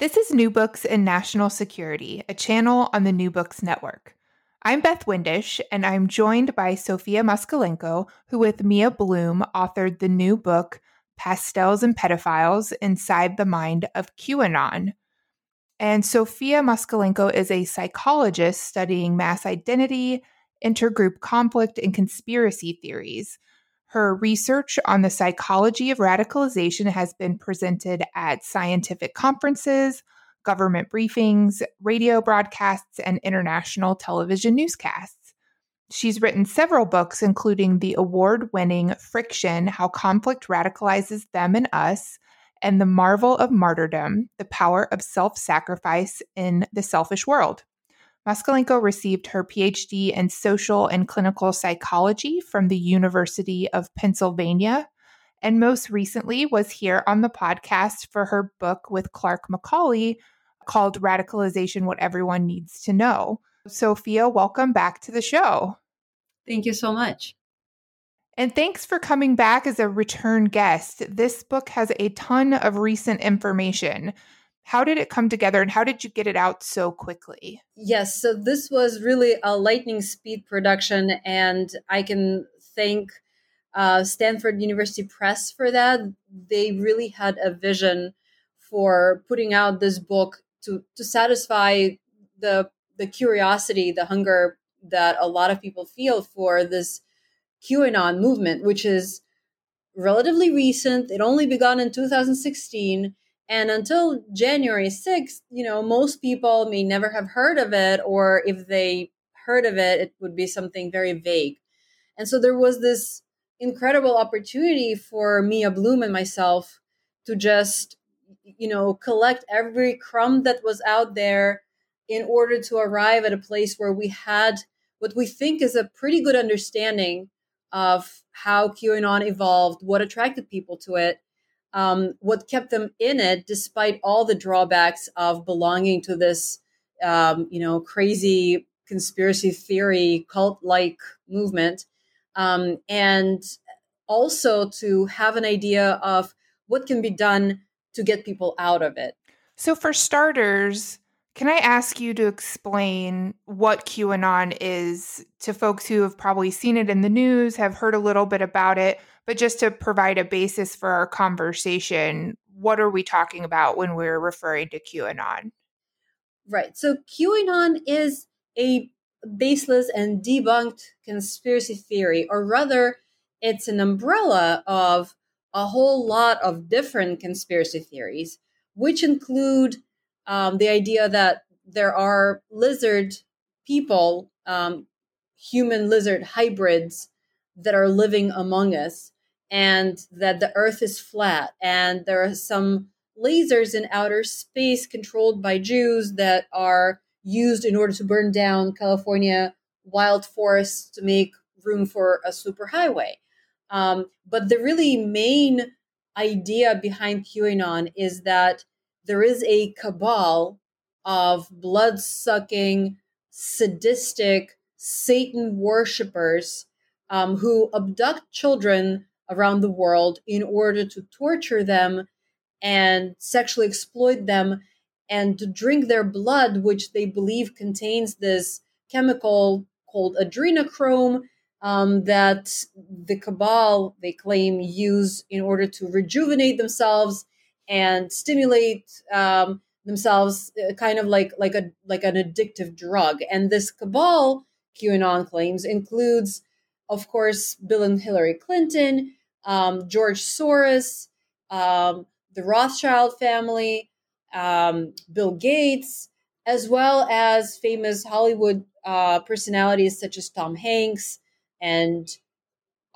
This is New Books in National Security, a channel on the New Books Network. I'm Beth Windisch, and I'm joined by Sophia Moskalenko, who, with Mia Bloom, authored the new book, Pastels and Pedophiles Inside the Mind of QAnon. And Sophia Moskalenko is a psychologist studying mass identity, intergroup conflict, and conspiracy theories. Her research on the psychology of radicalization has been presented at scientific conferences, government briefings, radio broadcasts, and international television newscasts. She's written several books, including the award winning Friction How Conflict Radicalizes Them and Us, and The Marvel of Martyrdom The Power of Self Sacrifice in the Selfish World. Moskalenko received her PhD in social and clinical psychology from the University of Pennsylvania, and most recently was here on the podcast for her book with Clark McCauley called Radicalization What Everyone Needs to Know. Sophia, welcome back to the show. Thank you so much. And thanks for coming back as a return guest. This book has a ton of recent information. How did it come together and how did you get it out so quickly? Yes, so this was really a lightning speed production, and I can thank uh, Stanford University Press for that. They really had a vision for putting out this book to, to satisfy the the curiosity, the hunger that a lot of people feel for this QAnon movement, which is relatively recent. It only began in 2016 and until January 6th, you know, most people may never have heard of it, or if they heard of it, it would be something very vague. And so there was this incredible opportunity for Mia Bloom and myself to just, you know, collect every crumb that was out there in order to arrive at a place where we had what we think is a pretty good understanding of how QAnon evolved, what attracted people to it, um, what kept them in it despite all the drawbacks of belonging to this um, you know crazy conspiracy theory cult like movement. Um, and also to have an idea of what can be done to get people out of it. So for starters can I ask you to explain what QAnon is to folks who have probably seen it in the news, have heard a little bit about it, but just to provide a basis for our conversation, what are we talking about when we're referring to QAnon? Right. So QAnon is a baseless and debunked conspiracy theory, or rather, it's an umbrella of a whole lot of different conspiracy theories, which include um, the idea that there are lizard people, um, human lizard hybrids that are living among us and that the earth is flat and there are some lasers in outer space controlled by Jews that are used in order to burn down California wild forests to make room for a superhighway. Um, but the really main idea behind QAnon is that there is a cabal of blood sucking, sadistic Satan worshippers um, who abduct children around the world in order to torture them and sexually exploit them and to drink their blood, which they believe contains this chemical called adrenochrome um, that the cabal they claim use in order to rejuvenate themselves and stimulate um, themselves uh, kind of like like a like an addictive drug. And this cabal qanon claims includes of course bill and hillary clinton um, george soros um, the rothschild family um, bill gates as well as famous hollywood uh, personalities such as tom hanks and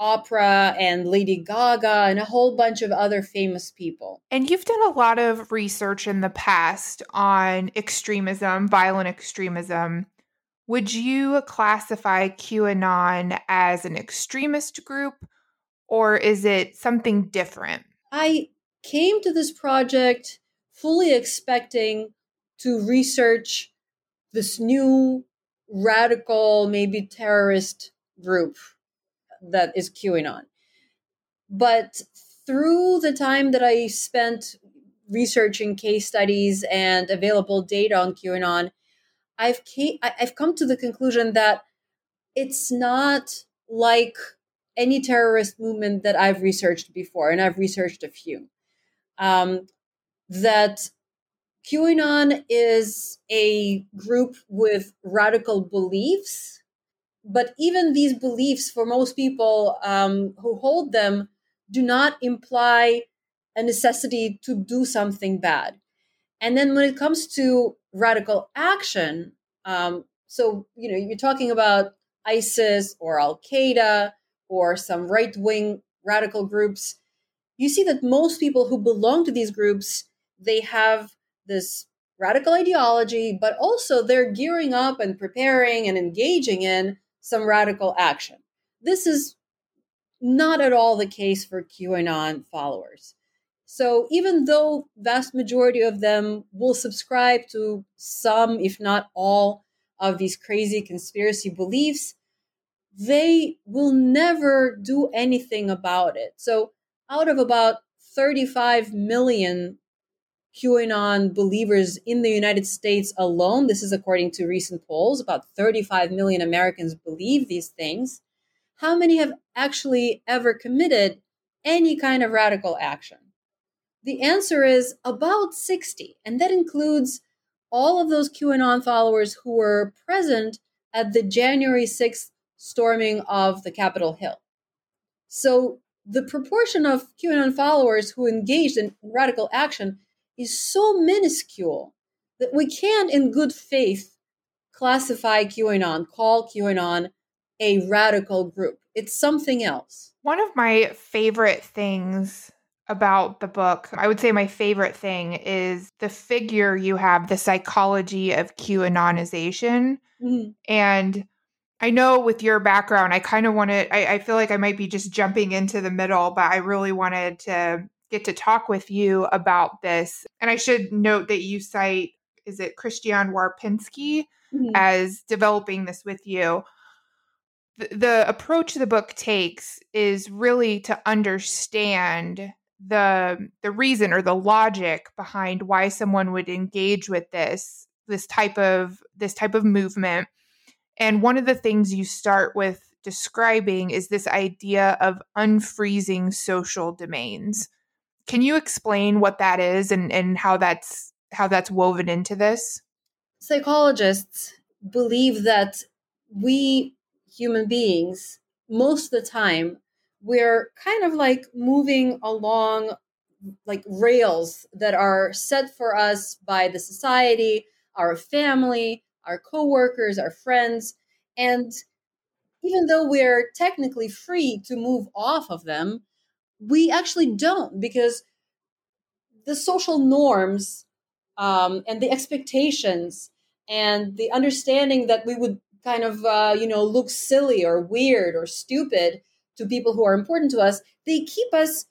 Oprah and Lady Gaga and a whole bunch of other famous people. And you've done a lot of research in the past on extremism, violent extremism. Would you classify QAnon as an extremist group or is it something different? I came to this project fully expecting to research this new radical, maybe terrorist group that is QAnon. But through the time that I spent researching case studies and available data on QAnon, I've came, I've come to the conclusion that it's not like any terrorist movement that I've researched before, and I've researched a few. Um, that QAnon is a group with radical beliefs but even these beliefs for most people um, who hold them do not imply a necessity to do something bad and then when it comes to radical action um, so you know you're talking about isis or al-qaeda or some right-wing radical groups you see that most people who belong to these groups they have this radical ideology but also they're gearing up and preparing and engaging in some radical action. This is not at all the case for QAnon followers. So even though vast majority of them will subscribe to some, if not all, of these crazy conspiracy beliefs, they will never do anything about it. So out of about 35 million QAnon believers in the United States alone, this is according to recent polls, about 35 million Americans believe these things. How many have actually ever committed any kind of radical action? The answer is about 60, and that includes all of those QAnon followers who were present at the January 6th storming of the Capitol Hill. So the proportion of QAnon followers who engaged in radical action is so minuscule that we can't, in good faith, classify QAnon, call QAnon a radical group. It's something else. One of my favorite things about the book, I would say my favorite thing is the figure you have, the psychology of QAnonization. Mm-hmm. And I know with your background, I kind of wanted, I, I feel like I might be just jumping into the middle, but I really wanted to get to talk with you about this. And I should note that you cite, is it Christian Warpinski mm-hmm. as developing this with you? The, the approach the book takes is really to understand the the reason or the logic behind why someone would engage with this this type of this type of movement and one of the things you start with describing is this idea of unfreezing social domains can you explain what that is and, and how that's how that's woven into this? Psychologists believe that we human beings, most of the time, we're kind of like moving along like rails that are set for us by the society, our family, our coworkers, our friends. And even though we're technically free to move off of them, we actually don't because the social norms um, and the expectations and the understanding that we would kind of uh, you know look silly or weird or stupid to people who are important to us, they keep us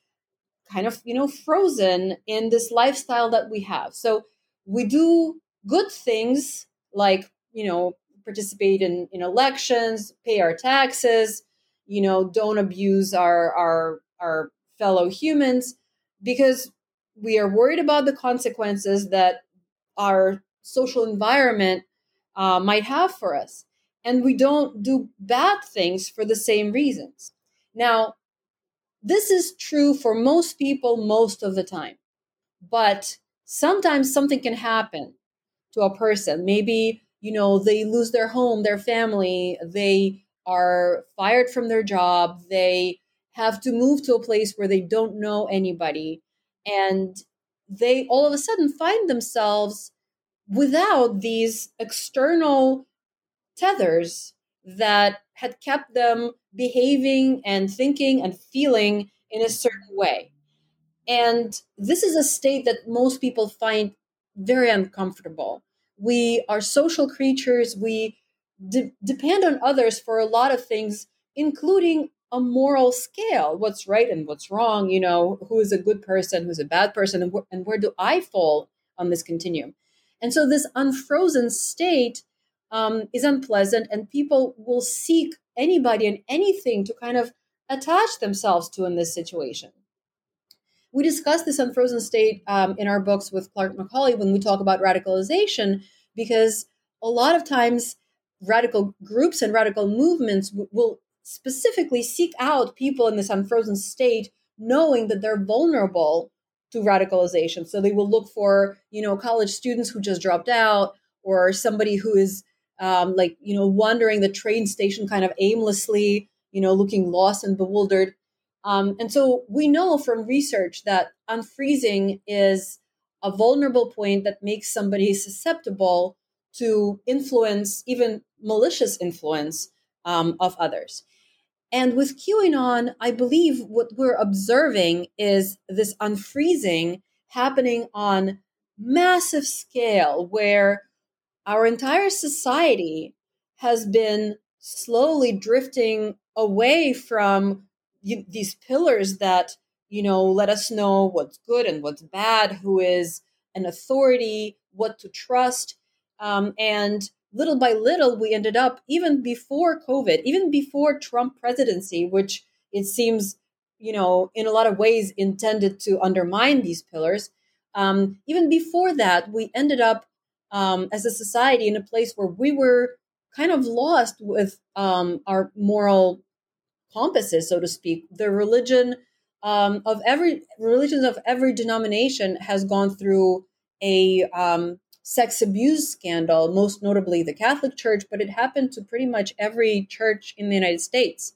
kind of, you know, frozen in this lifestyle that we have. So we do good things like, you know, participate in, in elections, pay our taxes, you know, don't abuse our our our fellow humans because we are worried about the consequences that our social environment uh, might have for us. And we don't do bad things for the same reasons. Now, this is true for most people most of the time. But sometimes something can happen to a person. Maybe, you know, they lose their home, their family, they are fired from their job, they have to move to a place where they don't know anybody. And they all of a sudden find themselves without these external tethers that had kept them behaving and thinking and feeling in a certain way. And this is a state that most people find very uncomfortable. We are social creatures. We de- depend on others for a lot of things, including a moral scale what's right and what's wrong, you know, who is a good person, who's a bad person, and, wh- and where do I fall on this continuum. And so this unfrozen state um, is unpleasant, and people will seek anybody and anything to kind of attach themselves to in this situation. We discuss this unfrozen state um, in our books with Clark McCauley when we talk about radicalization, because a lot of times radical groups and radical movements w- will specifically seek out people in this unfrozen state, knowing that they're vulnerable to radicalization. So they will look for, you know, college students who just dropped out or somebody who is um, like you know wandering the train station kind of aimlessly you know looking lost and bewildered. Um, and so we know from research that unfreezing is a vulnerable point that makes somebody susceptible to influence even malicious influence um, of others. And with qanon i believe what we're observing is this unfreezing happening on massive scale where our entire society has been slowly drifting away from these pillars that you know let us know what's good and what's bad who is an authority what to trust um, and little by little we ended up even before covid even before trump presidency which it seems you know in a lot of ways intended to undermine these pillars um, even before that we ended up um, as a society in a place where we were kind of lost with um, our moral compasses, so to speak. The religion um, of every religions of every denomination has gone through a um, sex abuse scandal, most notably the Catholic Church, but it happened to pretty much every church in the United States.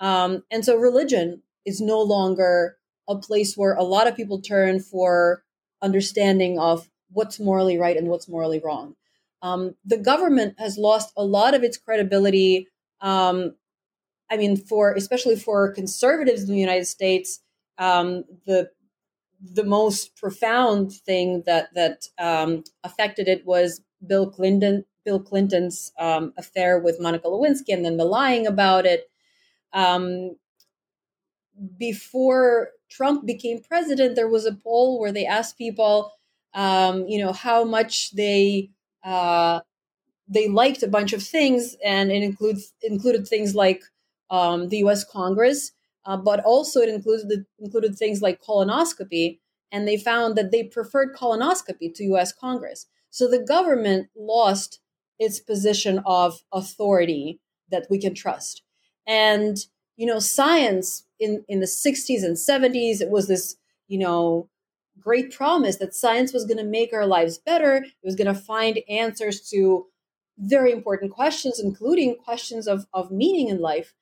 Um, and so religion is no longer a place where a lot of people turn for understanding of what's morally right and what's morally wrong. Um, the government has lost a lot of its credibility. Um, I mean, for especially for conservatives in the United States, um, the the most profound thing that that um, affected it was Bill Clinton Bill Clinton's um, affair with Monica Lewinsky, and then the lying about it. Um, before Trump became president, there was a poll where they asked people um, you know how much they uh, they liked a bunch of things, and it includes included things like um, the U.S. Congress, uh, but also it included included things like colonoscopy, and they found that they preferred colonoscopy to U.S. Congress. So the government lost its position of authority that we can trust, and you know science in in the 60s and 70s it was this you know great promise that science was going to make our lives better. It was going to find answers to very important questions, including questions of, of meaning in life.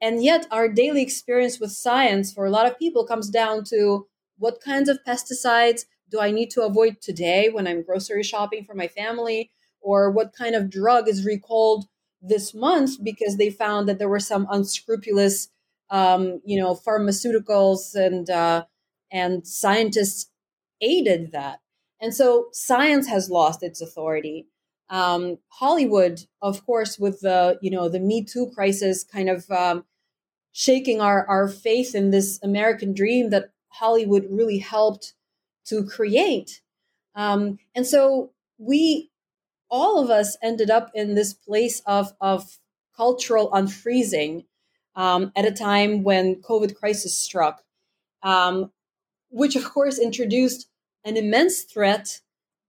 And yet, our daily experience with science for a lot of people comes down to what kinds of pesticides do I need to avoid today when I'm grocery shopping for my family? Or what kind of drug is recalled this month because they found that there were some unscrupulous, um, you know, pharmaceuticals and uh, and scientists aided that. And so science has lost its authority. Um, Hollywood, of course, with the you know the Me Too crisis, kind of um, shaking our, our faith in this American dream that Hollywood really helped to create. Um, and so we, all of us, ended up in this place of, of cultural unfreezing um, at a time when COVID crisis struck, um, which of course introduced an immense threat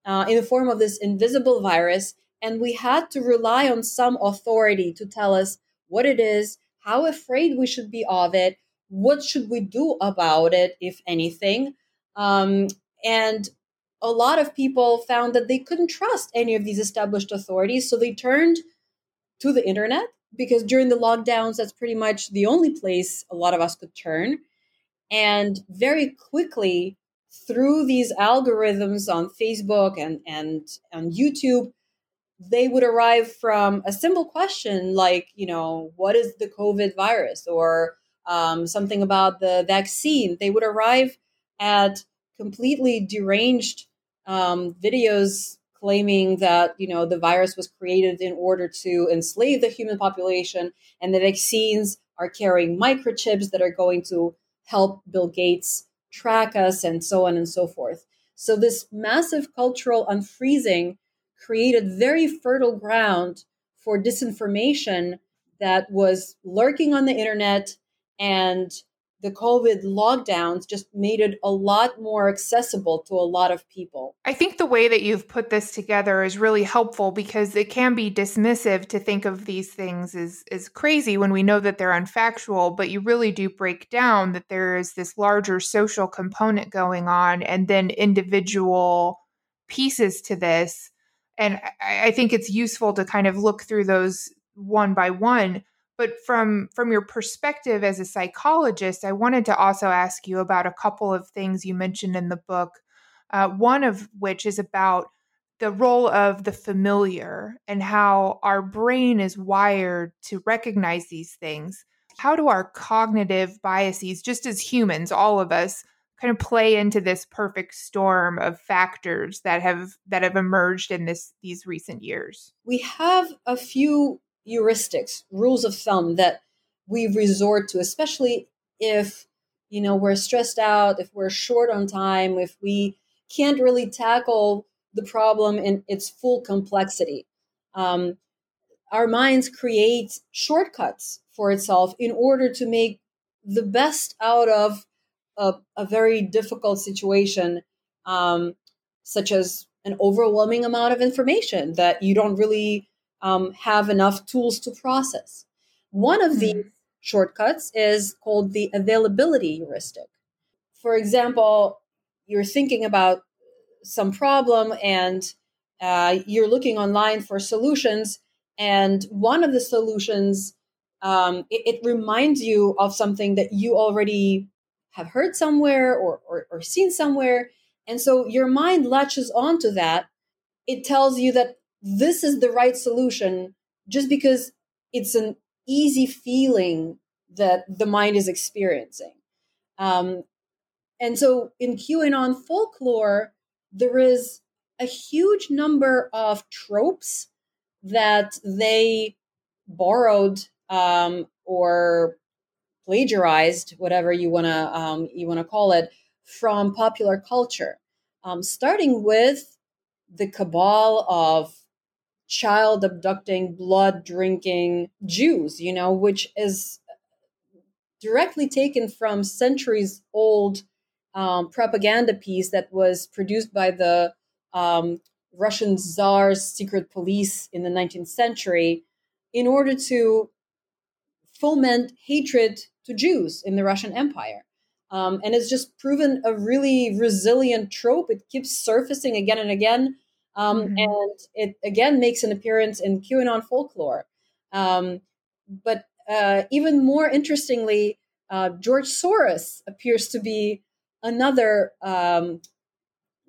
uh, in the form of this invisible virus. And we had to rely on some authority to tell us what it is, how afraid we should be of it, what should we do about it, if anything. Um, and a lot of people found that they couldn't trust any of these established authorities. So they turned to the internet because during the lockdowns, that's pretty much the only place a lot of us could turn. And very quickly, through these algorithms on Facebook and, and on YouTube, they would arrive from a simple question like, you know, what is the COVID virus or um, something about the vaccine. They would arrive at completely deranged um, videos claiming that you know the virus was created in order to enslave the human population and the vaccines are carrying microchips that are going to help bill gates track us and so on and so forth. So this massive cultural unfreezing created very fertile ground for disinformation that was lurking on the internet and the COVID lockdowns just made it a lot more accessible to a lot of people. I think the way that you've put this together is really helpful because it can be dismissive to think of these things as, as crazy when we know that they're unfactual, but you really do break down that there is this larger social component going on and then individual pieces to this. And I, I think it's useful to kind of look through those one by one but from from your perspective as a psychologist i wanted to also ask you about a couple of things you mentioned in the book uh, one of which is about the role of the familiar and how our brain is wired to recognize these things. How do our cognitive biases just as humans all of us kind of play into this perfect storm of factors that have that have emerged in this these recent years? We have a few heuristics, rules of thumb that we resort to, especially if you know we're stressed out, if we're short on time, if we can't really tackle the problem in its full complexity. Um, our minds create shortcuts for itself in order to make the best out of a, a very difficult situation, um, such as an overwhelming amount of information that you don't really um, have enough tools to process. One of mm-hmm. these shortcuts is called the availability heuristic. For example, you're thinking about some problem and uh, you're looking online for solutions, and one of the solutions um, it, it, reminds you of something that you already have heard somewhere or, or, or seen somewhere, and so your mind latches onto that. It tells you that this is the right solution just because it's an easy feeling that the mind is experiencing. Um, and so in QAnon folklore, there is a huge number of tropes that they borrowed um, or plagiarized, whatever you wanna um, you wanna call it, from popular culture. Um, starting with the cabal of child abducting, blood drinking Jews, you know, which is directly taken from centuries old um, propaganda piece that was produced by the um, Russian Tsar's secret police in the 19th century in order to foment hatred to Jews in the Russian Empire. Um, and it's just proven a really resilient trope. It keeps surfacing again and again um, mm-hmm. And it again makes an appearance in QAnon folklore. Um, but uh, even more interestingly, uh, George Soros appears to be another um,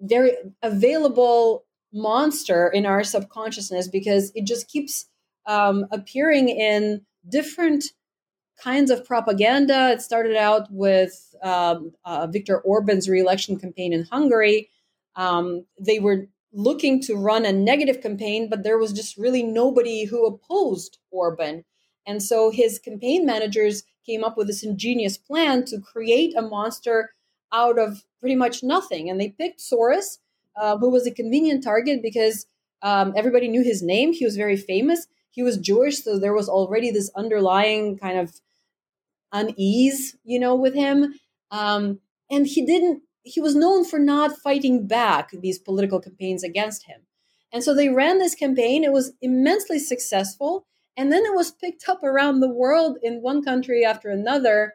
very available monster in our subconsciousness because it just keeps um, appearing in different kinds of propaganda. It started out with um, uh, Viktor Orban's reelection campaign in Hungary. Um, they were looking to run a negative campaign, but there was just really nobody who opposed Orban. And so his campaign managers came up with this ingenious plan to create a monster out of pretty much nothing. And they picked Soros, uh, who was a convenient target because um, everybody knew his name. He was very famous. He was Jewish, so there was already this underlying kind of unease, you know, with him. Um, and he didn't, he was known for not fighting back these political campaigns against him. And so they ran this campaign. It was immensely successful. And then it was picked up around the world in one country after another,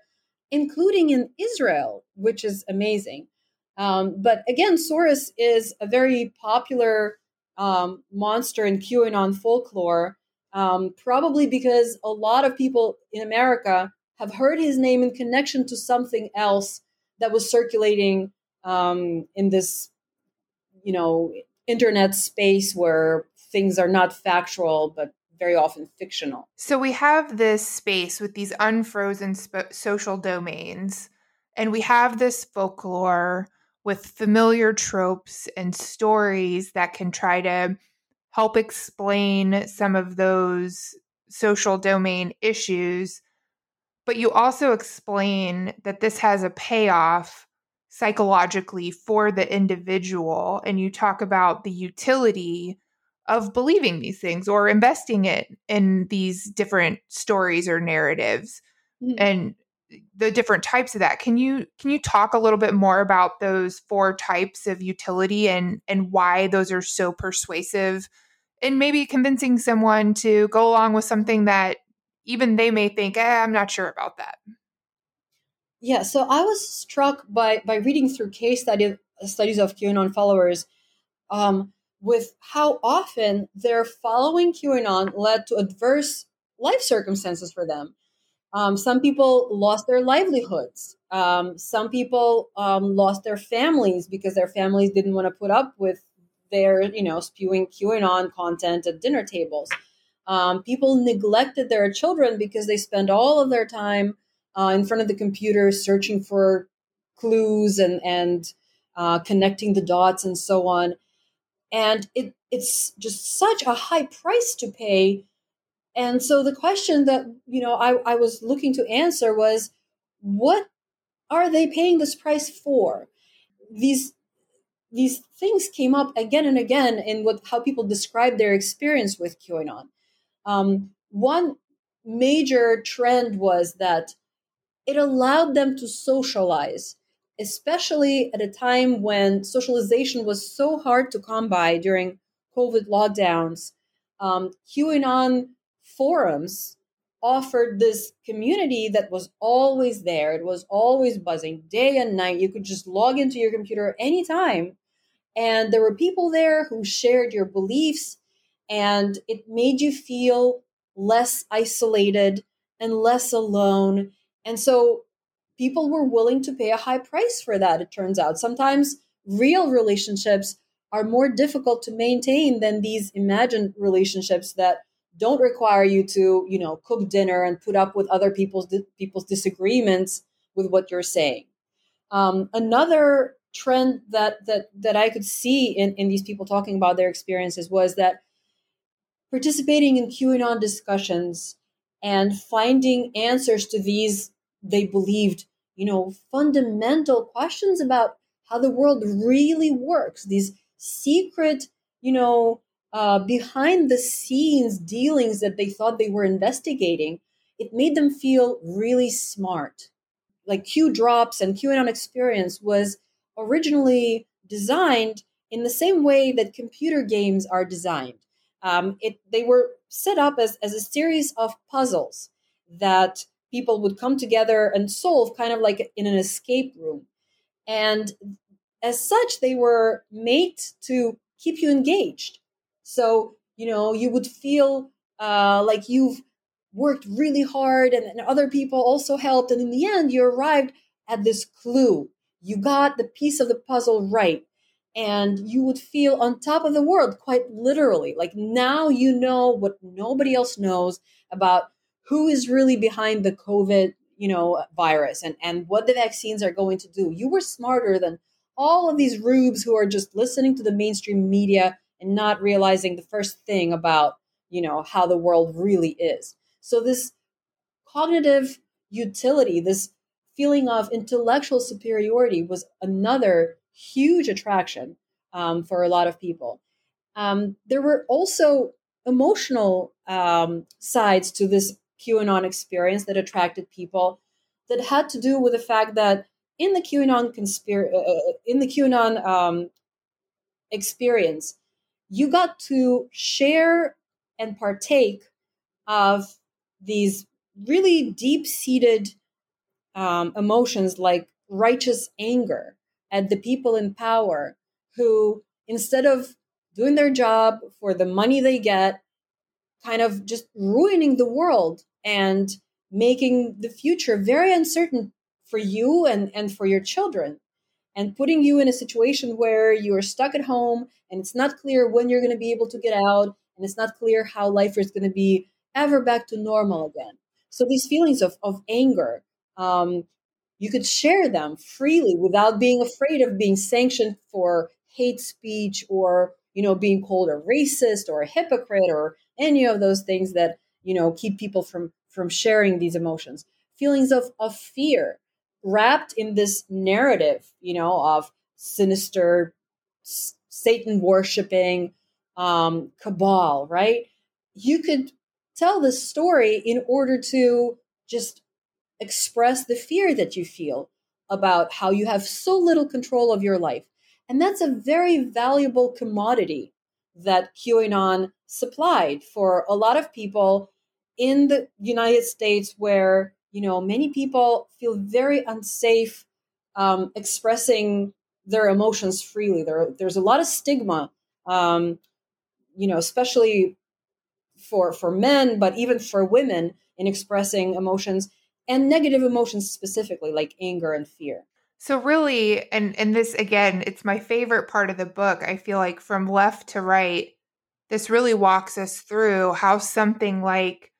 including in Israel, which is amazing. Um, but again, Soros is a very popular um, monster in QAnon folklore, um, probably because a lot of people in America have heard his name in connection to something else that was circulating um, in this, you know, internet space where things are not factual but very often fictional. So we have this space with these unfrozen sp- social domains, and we have this folklore with familiar tropes and stories that can try to help explain some of those social domain issues. But you also explain that this has a payoff psychologically for the individual. And you talk about the utility of believing these things or investing it in these different stories or narratives. Mm-hmm. And the different types of that. Can you can you talk a little bit more about those four types of utility and and why those are so persuasive and maybe convincing someone to go along with something that even they may think, eh, I'm not sure about that. Yeah, so I was struck by by reading through case study, studies of QAnon followers um, with how often their following QAnon led to adverse life circumstances for them. Um, some people lost their livelihoods. Um, some people um, lost their families because their families didn't want to put up with their, you know, spewing QAnon content at dinner tables. Um, people neglected their children because they spend all of their time uh, in front of the computer searching for clues and and uh, connecting the dots and so on. And it, it's just such a high price to pay. And so the question that you know I, I was looking to answer was what are they paying this price for? These these things came up again and again in what how people describe their experience with qanon. Um, one major trend was that it allowed them to socialize especially at a time when socialization was so hard to come by during covid lockdowns um, qanon forums offered this community that was always there. It was always buzzing day and night. You could just log into your computer anytime. And there were people there who shared your beliefs, and it made you feel less isolated and less alone. And so people were willing to pay a high price for that, it turns out. Sometimes real relationships are more difficult to maintain than these imagined relationships that don't require you to you know cook dinner and put up with other people's people's disagreements with what you're saying um, another trend that that that i could see in in these people talking about their experiences was that participating in qanon discussions and finding answers to these they believed you know fundamental questions about how the world really works these secret you know uh, behind the scenes dealings that they thought they were investigating, it made them feel really smart. Like Q Drops and QAnon Experience was originally designed in the same way that computer games are designed. Um, it, they were set up as, as a series of puzzles that people would come together and solve, kind of like in an escape room. And as such, they were made to keep you engaged. So, you know, you would feel uh, like you've worked really hard and, and other people also helped. And in the end, you arrived at this clue. You got the piece of the puzzle right. And you would feel on top of the world, quite literally. Like now you know what nobody else knows about who is really behind the COVID, you know, virus and, and what the vaccines are going to do. You were smarter than all of these rubes who are just listening to the mainstream media and not realizing the first thing about you know how the world really is so this cognitive utility, this feeling of intellectual superiority was another huge attraction um, for a lot of people. Um, there were also emotional um, sides to this QAnon experience that attracted people that had to do with the fact that in the QAnon conspiracy, uh, uh, in the QAnon um, experience, you got to share and partake of these really deep seated um, emotions like righteous anger at the people in power who, instead of doing their job for the money they get, kind of just ruining the world and making the future very uncertain for you and, and for your children and putting you in a situation where you are stuck at home and it's not clear when you're going to be able to get out and it's not clear how life is going to be ever back to normal again. So these feelings of, of anger um, you could share them freely without being afraid of being sanctioned for hate speech or you know being called a racist or a hypocrite or any of those things that you know keep people from from sharing these emotions. Feelings of of fear wrapped in this narrative you know of sinister satan worshiping um cabal right? You could tell this story in order to just express the fear that you feel about how you have so little control of your life and that's a very valuable commodity that QAnon supplied for a lot of people in the United States, where you know many people feel very unsafe um, expressing their emotions freely. There, there's a lot of stigma, um, you know, especially for for men, but even for women in expressing emotions and negative emotions specifically, like anger and fear. So really and and this again, it's my favorite part of the book. I feel like from left to right, this really walks us through how something like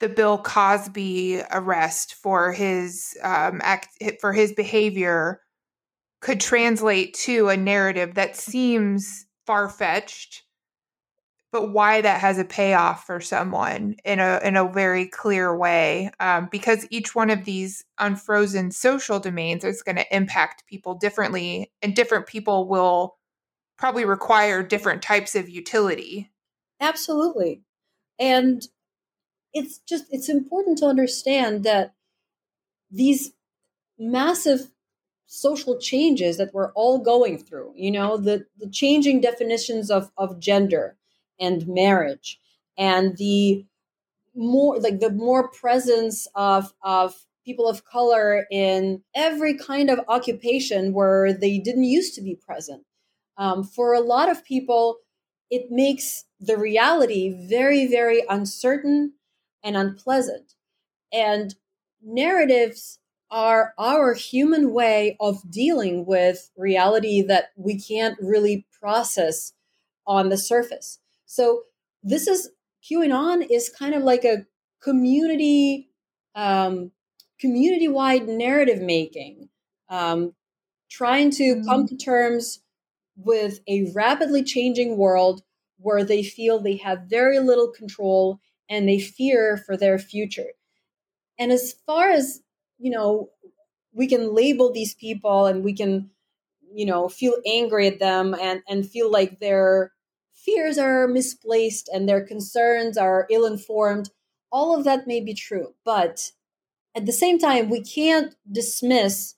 the Bill Cosby arrest for his um, act for his behavior could translate to a narrative that seems far fetched but why that has a payoff for someone in a in a very clear way um, because each one of these unfrozen social domains is going to impact people differently and different people will probably require different types of utility. Absolutely. And it's just it's important to understand that these massive social changes that we're all going through you know the the changing definitions of of gender and marriage. And the more like the more presence of of people of color in every kind of occupation where they didn't used to be present. Um, for a lot of people it makes the reality very very uncertain and unpleasant. And narratives are our human way of dealing with reality that we can't really process on the surface so this is QAnon is kind of like a community um, community wide narrative making, um, trying to mm-hmm. come to terms with a rapidly changing world where they feel they have very little control and they fear for their future. And as far as you know, we can label these people and we can, you know, feel angry at them and and feel like they're fears are misplaced and their concerns are ill informed. All of that may be true. But at the same time, we can't dismiss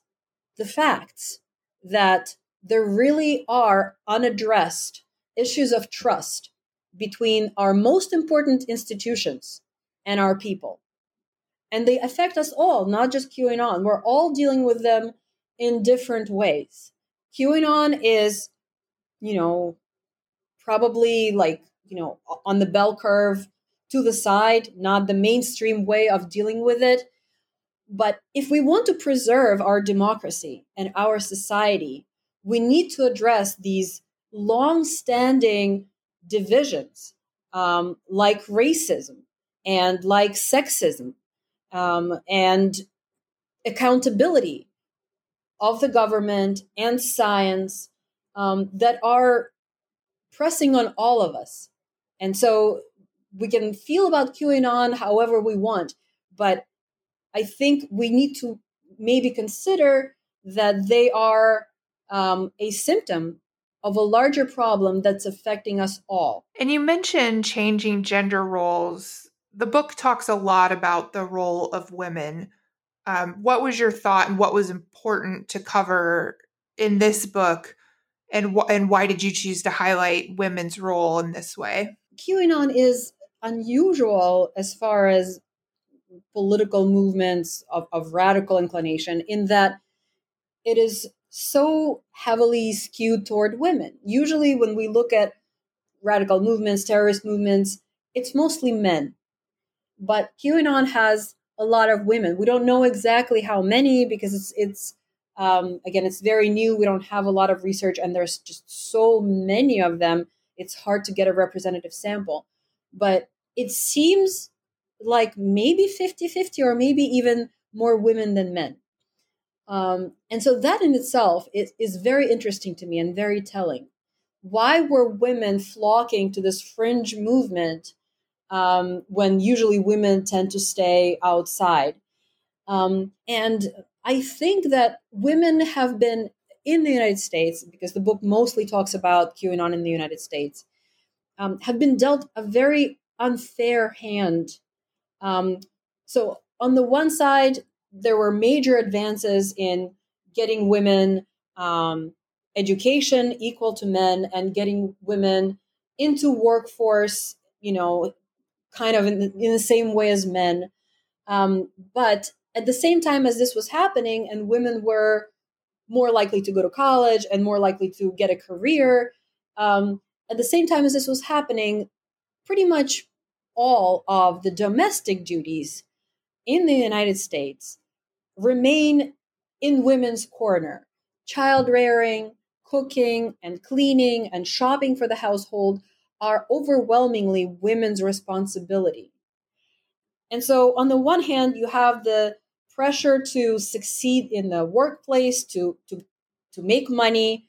the facts that there really are unaddressed issues of trust between our most important institutions and our people. And they affect us all, not just QAnon. We're all dealing with them in different ways. QAnon is, you know, probably like, you know, on the bell curve to the side, not the mainstream way of dealing with it. But if we want to preserve our democracy and our society, we need to address these long standing divisions um, like racism and like sexism um, and accountability of the government and science um, that are pressing on all of us. And so we can feel about QAnon however we want, but I think we need to maybe consider that they are um, a symptom of a larger problem that's affecting us all. And you mentioned changing gender roles. The book talks a lot about the role of women. Um, what was your thought and what was important to cover in this book? And, wh- and why did you choose to highlight women's role in this way? QAnon is unusual as far as political movements of, of radical inclination in that it is so heavily skewed toward women. Usually, when we look at radical movements, terrorist movements, it's mostly men. But QAnon has a lot of women. We don't know exactly how many because it's it's um, again it's very new. We don't have a lot of research, and there's just so many of them. It's hard to get a representative sample. But it seems like maybe 50 50 or maybe even more women than men. Um, and so that in itself is, is very interesting to me and very telling. Why were women flocking to this fringe movement um, when usually women tend to stay outside? Um, and I think that women have been in the United States, because the book mostly talks about QAnon in the United States, um, have been dealt a very unfair hand. Um, so, on the one side, there were major advances in getting women um, education equal to men and getting women into workforce, you know, kind of in the, in the same way as men. Um, but at the same time as this was happening, and women were more likely to go to college and more likely to get a career, um, at the same time as this was happening, pretty much all of the domestic duties in the United States remain in women's corner. Child rearing, cooking, and cleaning and shopping for the household are overwhelmingly women's responsibility. And so, on the one hand, you have the pressure to succeed in the workplace, to, to, to make money.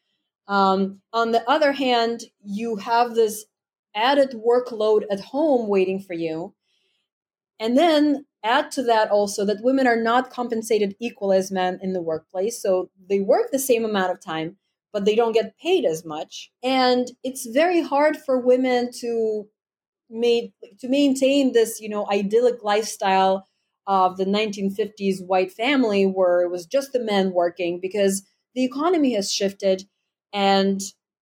Um, on the other hand, you have this added workload at home waiting for you. And then add to that also that women are not compensated equal as men in the workplace. So they work the same amount of time, but they don't get paid as much. And it's very hard for women to made to maintain this, you know, idyllic lifestyle of the 1950s white family where it was just the men working because the economy has shifted and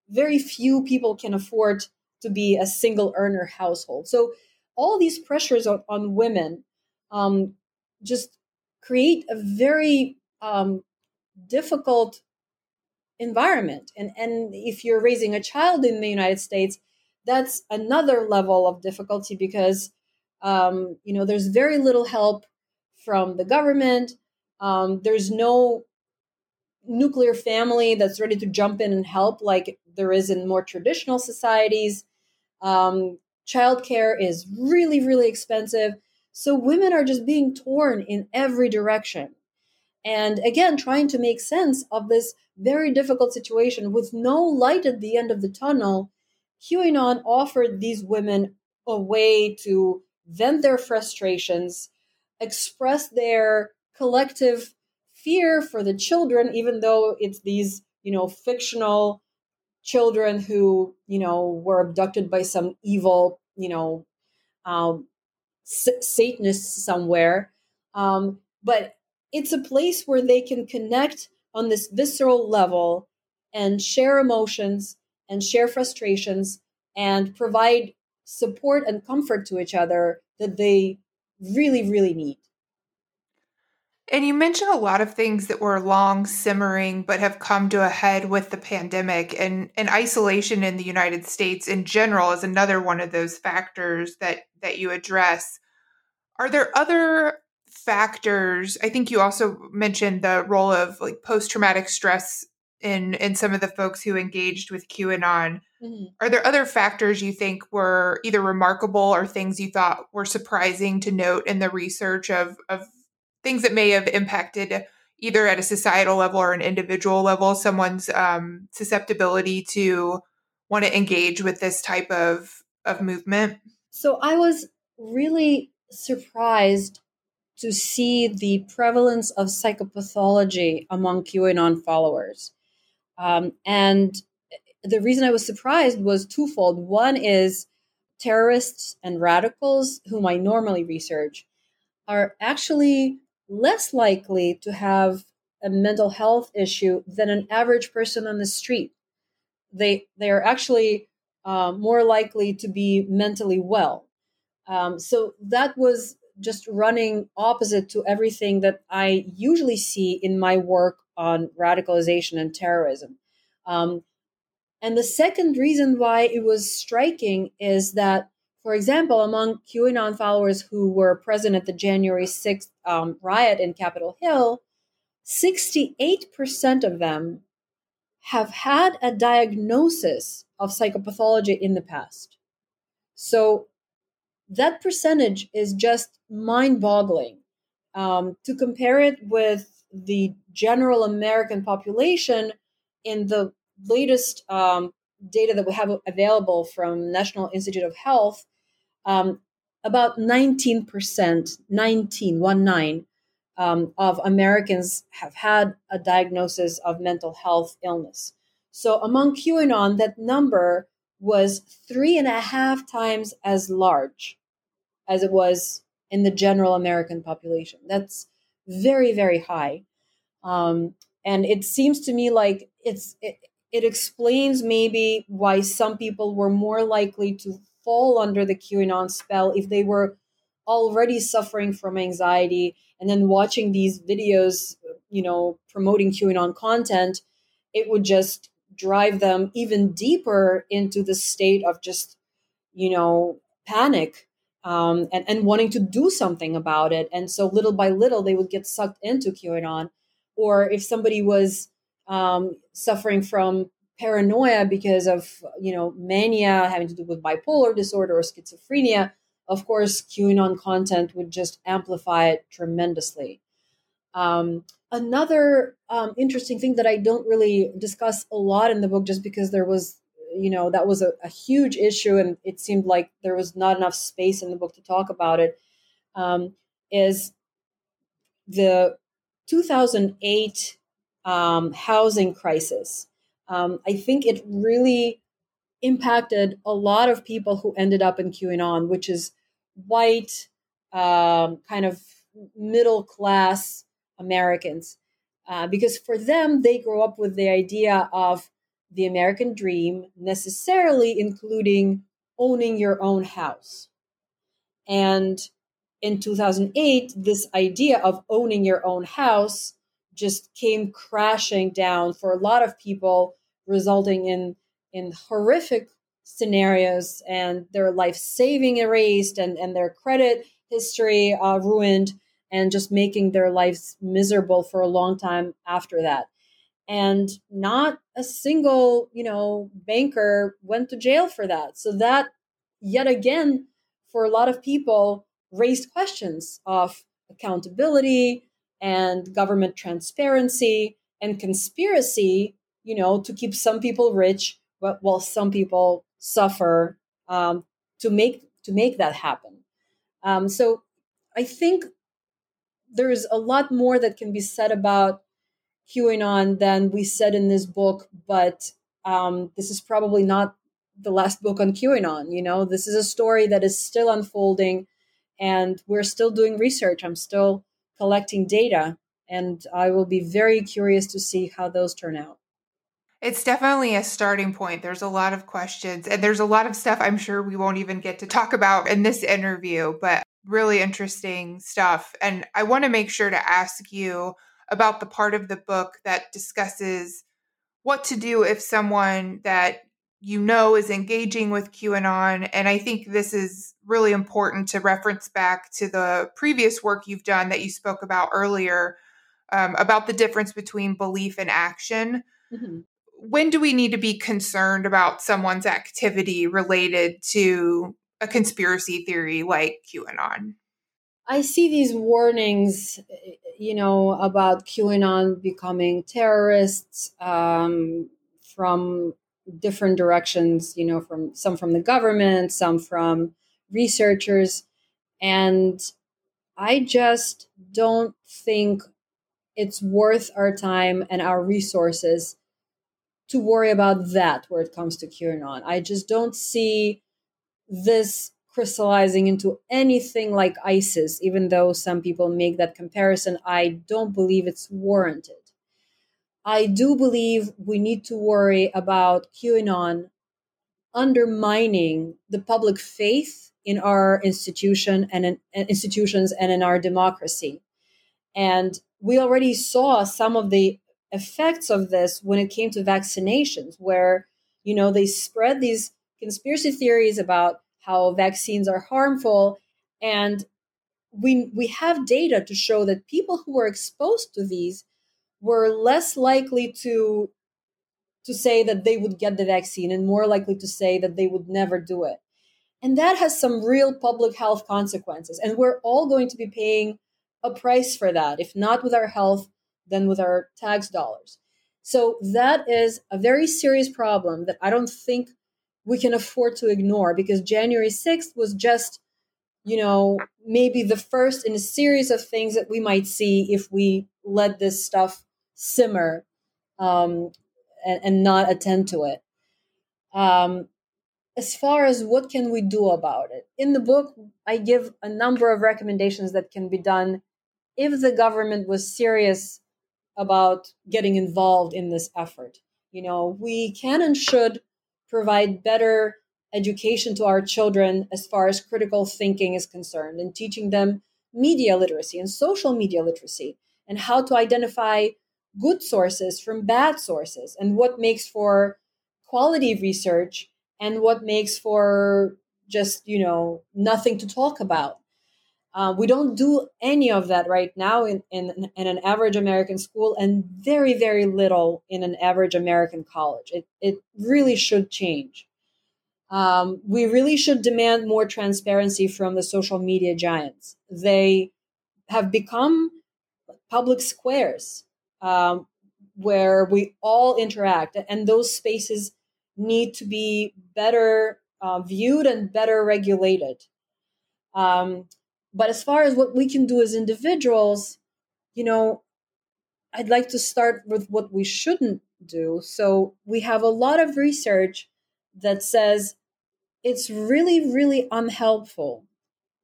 very few people can afford to be a single earner household. So all these pressures on, on women um, just create a very um, difficult environment. And, and if you're raising a child in the United States, that's another level of difficulty because um, you know there's very little help from the government. Um, there's no nuclear family that's ready to jump in and help like there is in more traditional societies. Um, childcare is really, really expensive. So women are just being torn in every direction. And again, trying to make sense of this very difficult situation with no light at the end of the tunnel, QAnon offered these women a way to vent their frustrations, express their collective fear for the children, even though it's these, you know, fictional children who, you know, were abducted by some evil, you know, um, Satanists somewhere. Um, but it's a place where they can connect on this visceral level and share emotions and share frustrations and provide support and comfort to each other that they really, really need. And you mentioned a lot of things that were long simmering but have come to a head with the pandemic and, and isolation in the United States in general is another one of those factors that that you address. Are there other factors? I think you also mentioned the role of like post-traumatic stress in in some of the folks who engaged with QAnon. Mm-hmm. Are there other factors you think were either remarkable or things you thought were surprising to note in the research of of things that may have impacted either at a societal level or an individual level someone's um, susceptibility to want to engage with this type of of movement so i was really surprised to see the prevalence of psychopathology among QAnon followers. Um, and the reason I was surprised was twofold. One is terrorists and radicals, whom I normally research, are actually less likely to have a mental health issue than an average person on the street. They they are actually uh, more likely to be mentally well. Um, so that was just running opposite to everything that I usually see in my work on radicalization and terrorism. Um, and the second reason why it was striking is that, for example, among QAnon followers who were present at the January 6th um, riot in Capitol Hill, 68% of them have had a diagnosis of psychopathology in the past. So that percentage is just mind boggling. Um, to compare it with the general American population, in the latest um, data that we have available from National Institute of Health, um, about 19%, 19, one nine, um, of Americans have had a diagnosis of mental health illness. So among QAnon, that number was three and a half times as large as it was in the general American population. That's very, very high. Um, and it seems to me like it's it, it explains maybe why some people were more likely to fall under the QAnon spell if they were already suffering from anxiety and then watching these videos, you know, promoting QAnon content, it would just drive them even deeper into the state of just, you know, panic um, and, and wanting to do something about it. And so little by little, they would get sucked into QAnon. Or if somebody was um, suffering from paranoia because of, you know, mania having to do with bipolar disorder or schizophrenia, of course, QAnon content would just amplify it tremendously. Um, another um, interesting thing that I don't really discuss a lot in the book, just because there was you know that was a, a, huge issue and it seemed like there was not enough space in the book to talk about it. Um, is the 2008 um, housing crisis um, i think it really impacted a lot of people who ended up in qanon which is white um, kind of middle class americans uh, because for them they grow up with the idea of the American dream, necessarily including owning your own house. And in 2008, this idea of owning your own house just came crashing down for a lot of people, resulting in, in horrific scenarios and their life saving erased and, and their credit history uh, ruined and just making their lives miserable for a long time after that. And not a single you know banker went to jail for that. So that yet again for a lot of people raised questions of accountability and government transparency and conspiracy you know to keep some people rich while some people suffer um, to make to make that happen um, so i think there's a lot more that can be said about QAnon than we said in this book, but um, this is probably not the last book on QAnon. You know, this is a story that is still unfolding, and we're still doing research. I'm still collecting data, and I will be very curious to see how those turn out. It's definitely a starting point. There's a lot of questions, and there's a lot of stuff I'm sure we won't even get to talk about in this interview, but really interesting stuff. And I want to make sure to ask you about the part of the book that discusses what to do if someone that you know is engaging with QAnon. And I think this is really important to reference back to the previous work you've done that you spoke about earlier um, about the difference between belief and action. Mm-hmm. When do we need to be concerned about someone's activity related to a conspiracy theory like QAnon? I see these warnings, you know, about QAnon becoming terrorists um, from different directions, you know, from some from the government, some from researchers. And I just don't think it's worth our time and our resources to worry about that where it comes to QAnon. I just don't see this crystallizing into anything like ISIS, even though some people make that comparison. I don't believe it's warranted. I do believe we need to worry about QAnon undermining the public faith in our institution and in, eh, institutions and in our democracy. And we already saw some of the effects of this when it came to vaccinations, where you know they spread these conspiracy theories about how vaccines are harmful, and we we have data to show that people who were exposed to these were less likely to to say that they would get the vaccine and more likely to say that they would never do it. And that has some real public health consequences. And we're all going to be paying a price for that, if not with our health, then with our tax dollars. So that is a very serious problem that I don't think we can afford to ignore because January 6th was just, you know, maybe the first in a series of things that we might see if we let this stuff simmer um, and, and, not attend to it. Um, as far as what can we do about it, in the book, I give a number of recommendations that can be done if the government was serious about getting involved in this effort. You know, we can and should provide better education to our children as far as critical thinking is concerned and teaching them media literacy and social media literacy and how to identify good sources from bad sources and what makes for quality research and what makes for just you know nothing to talk about uh, we don't do any of that right now in, in, in, an average American school and very, very little in an average American college. It, it really should change. Um, we really should demand more transparency from the social media giants. They have become public squares um, where we all interact, and those spaces need to be better uh, viewed and better regulated. Um, but as far as what we can do as individuals, you know, I'd like to start with what we shouldn't do. So we have a lot of research that says it's really, really unhelpful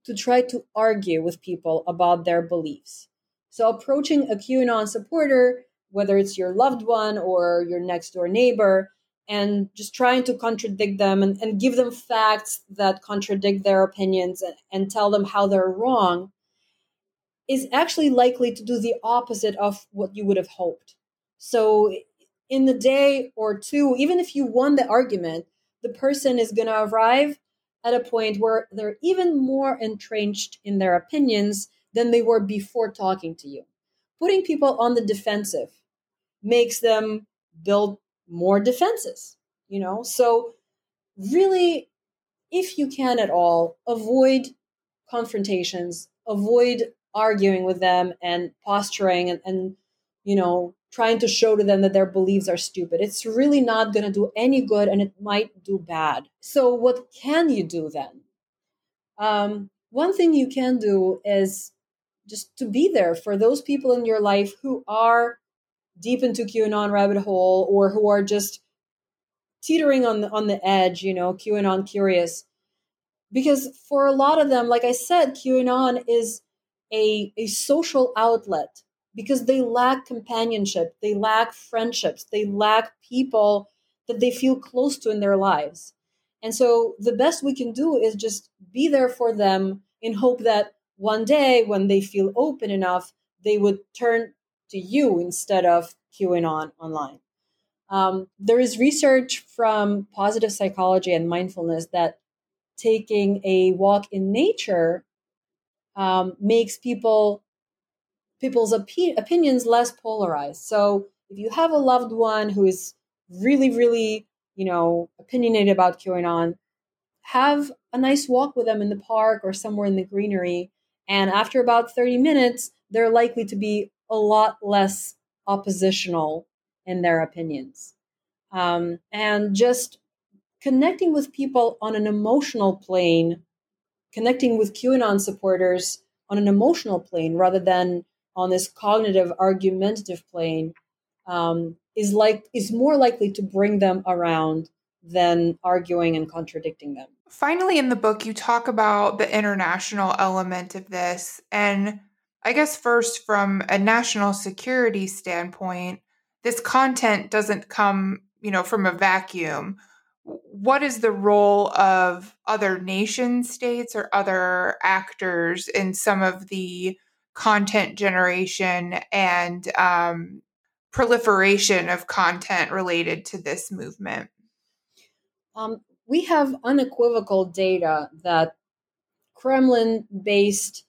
to try to argue with people about their beliefs. So approaching a QAnon supporter, whether it's your loved one or your next door neighbor, and just trying to contradict them and, and give them facts that contradict their opinions and, and tell them how they're wrong is actually likely to do the opposite of what you would have hoped. So, in the day or two, even if you won the argument, the person is going to arrive at a point where they're even more entrenched in their opinions than they were before talking to you. Putting people on the defensive makes them build more defenses, you know? So, really, if you can at all, avoid confrontations, avoid arguing with them and posturing and, and you know, trying to show to them that their beliefs are stupid. It's really not going to do any good and it might do bad. So, what can you do then? Um, one thing you can do is just to be there for those people in your life who are deep into QAnon rabbit hole or who are just teetering on the, on the edge, you know, QAnon curious. Because for a lot of them, like I said, QAnon is a, a social outlet because they lack companionship, they lack friendships, they lack people that they feel close to in their lives. And so the best we can do is just be there for them in hope that one day when they feel open enough, they would turn to you instead of QAnon online. Um, there is research from positive psychology and mindfulness that taking a walk in nature um, makes people people's opi- opinions less polarized. So if you have a loved one who is really, really, you know, opinionated about QAnon, have a nice walk with them in the park or somewhere in the greenery. And after about 30 minutes, they're likely to be a lot less oppositional in their opinions. Um, and just connecting with people on an emotional plane, connecting with QAnon supporters on an emotional plane rather than on this cognitive argumentative plane um, is like is more likely to bring them around than arguing and contradicting them. Finally, in the book, you talk about the international element of this. And I guess, first, from a national security standpoint, this content doesn't come, you know, from a vacuum. What is the role of other nation states or other actors in some of the content generation and um, proliferation of content related to this movement? Um, we have unequivocal data that Kremlin based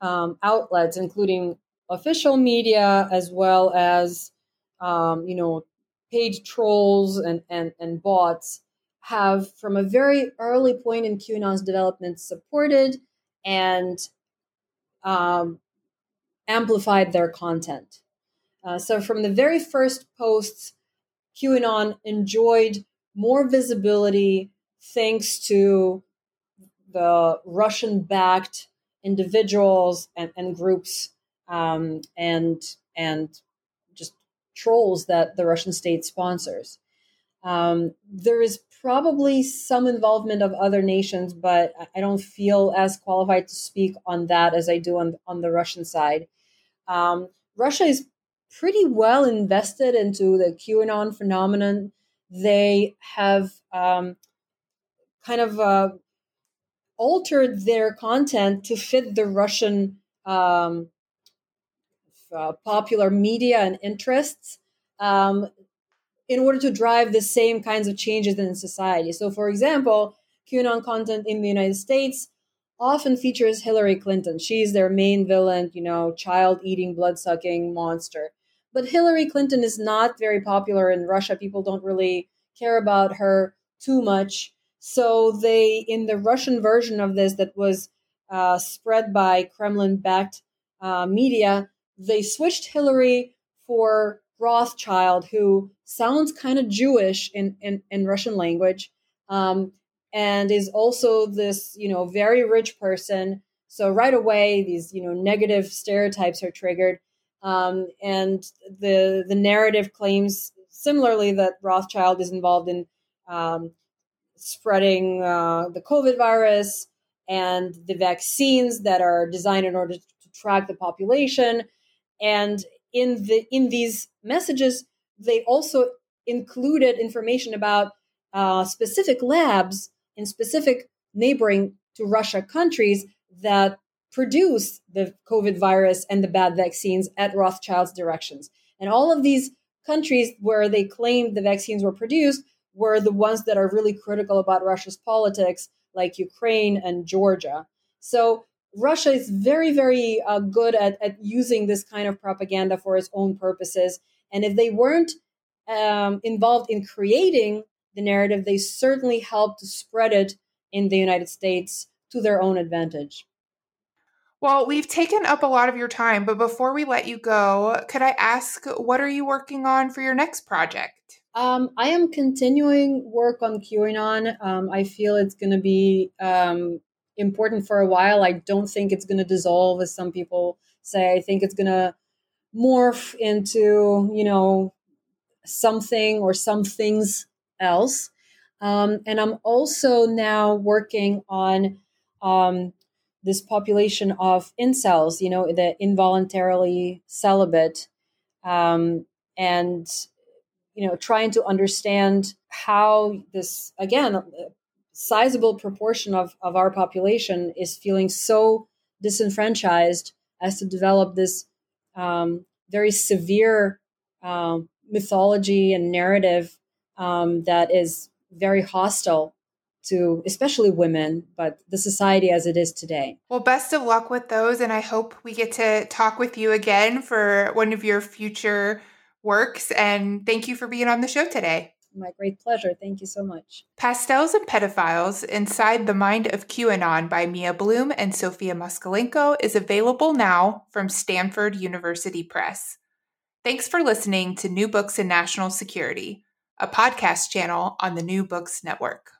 um, outlets, including official media as well as um, you know paid trolls and, and, and bots, have from a very early point in QAnon's development supported and um, amplified their content. Uh, so from the very first posts, QAnon enjoyed more visibility thanks to the Russian backed individuals and, and groups um, and and just trolls that the Russian state sponsors. Um, there is probably some involvement of other nations, but I don't feel as qualified to speak on that as I do on, on the Russian side. Um, Russia is pretty well invested into the QAnon phenomenon they have um, kind of uh, altered their content to fit the Russian um, uh, popular media and interests um, in order to drive the same kinds of changes in society. So, for example, QAnon content in the United States often features Hillary Clinton. She's their main villain, you know, child eating, blood sucking monster. But Hillary Clinton is not very popular in Russia. People don't really care about her too much. So they, in the Russian version of this that was uh, spread by Kremlin-backed uh, media, they switched Hillary for Rothschild, who sounds kind of Jewish in, in, in Russian language, um, and is also this, you know, very rich person. So right away, these, you know, negative stereotypes are triggered. Um, and the the narrative claims similarly that Rothschild is involved in um, spreading uh, the COVID virus and the vaccines that are designed in order to track the population. And in the in these messages, they also included information about uh, specific labs in specific neighboring to Russia countries that produce the COVID virus and the bad vaccines at Rothschild's directions. And all of these countries where they claimed the vaccines were produced were the ones that are really critical about Russia's politics, like Ukraine and Georgia. So Russia is very, very uh, good at, at using this kind of propaganda for its own purposes. And if they weren't um, involved in creating the narrative, they certainly helped to spread it in the United States to their own advantage. Well, we've taken up a lot of your time, but before we let you go, could I ask what are you working on for your next project? Um, I am continuing work on QAnon. Um, I feel it's going to be um, important for a while. I don't think it's going to dissolve, as some people say. I think it's going to morph into, you know, something or some things else. Um, and I'm also now working on um, this population of incels, you know, the involuntarily celibate, um, and you know, trying to understand how this again sizable proportion of, of our population is feeling so disenfranchised as to develop this um, very severe um, mythology and narrative um, that is very hostile to especially women, but the society as it is today. Well, best of luck with those. And I hope we get to talk with you again for one of your future works. And thank you for being on the show today. My great pleasure. Thank you so much. Pastels and Pedophiles Inside the Mind of QAnon by Mia Bloom and Sophia Moskalenko is available now from Stanford University Press. Thanks for listening to New Books in National Security, a podcast channel on the New Books Network.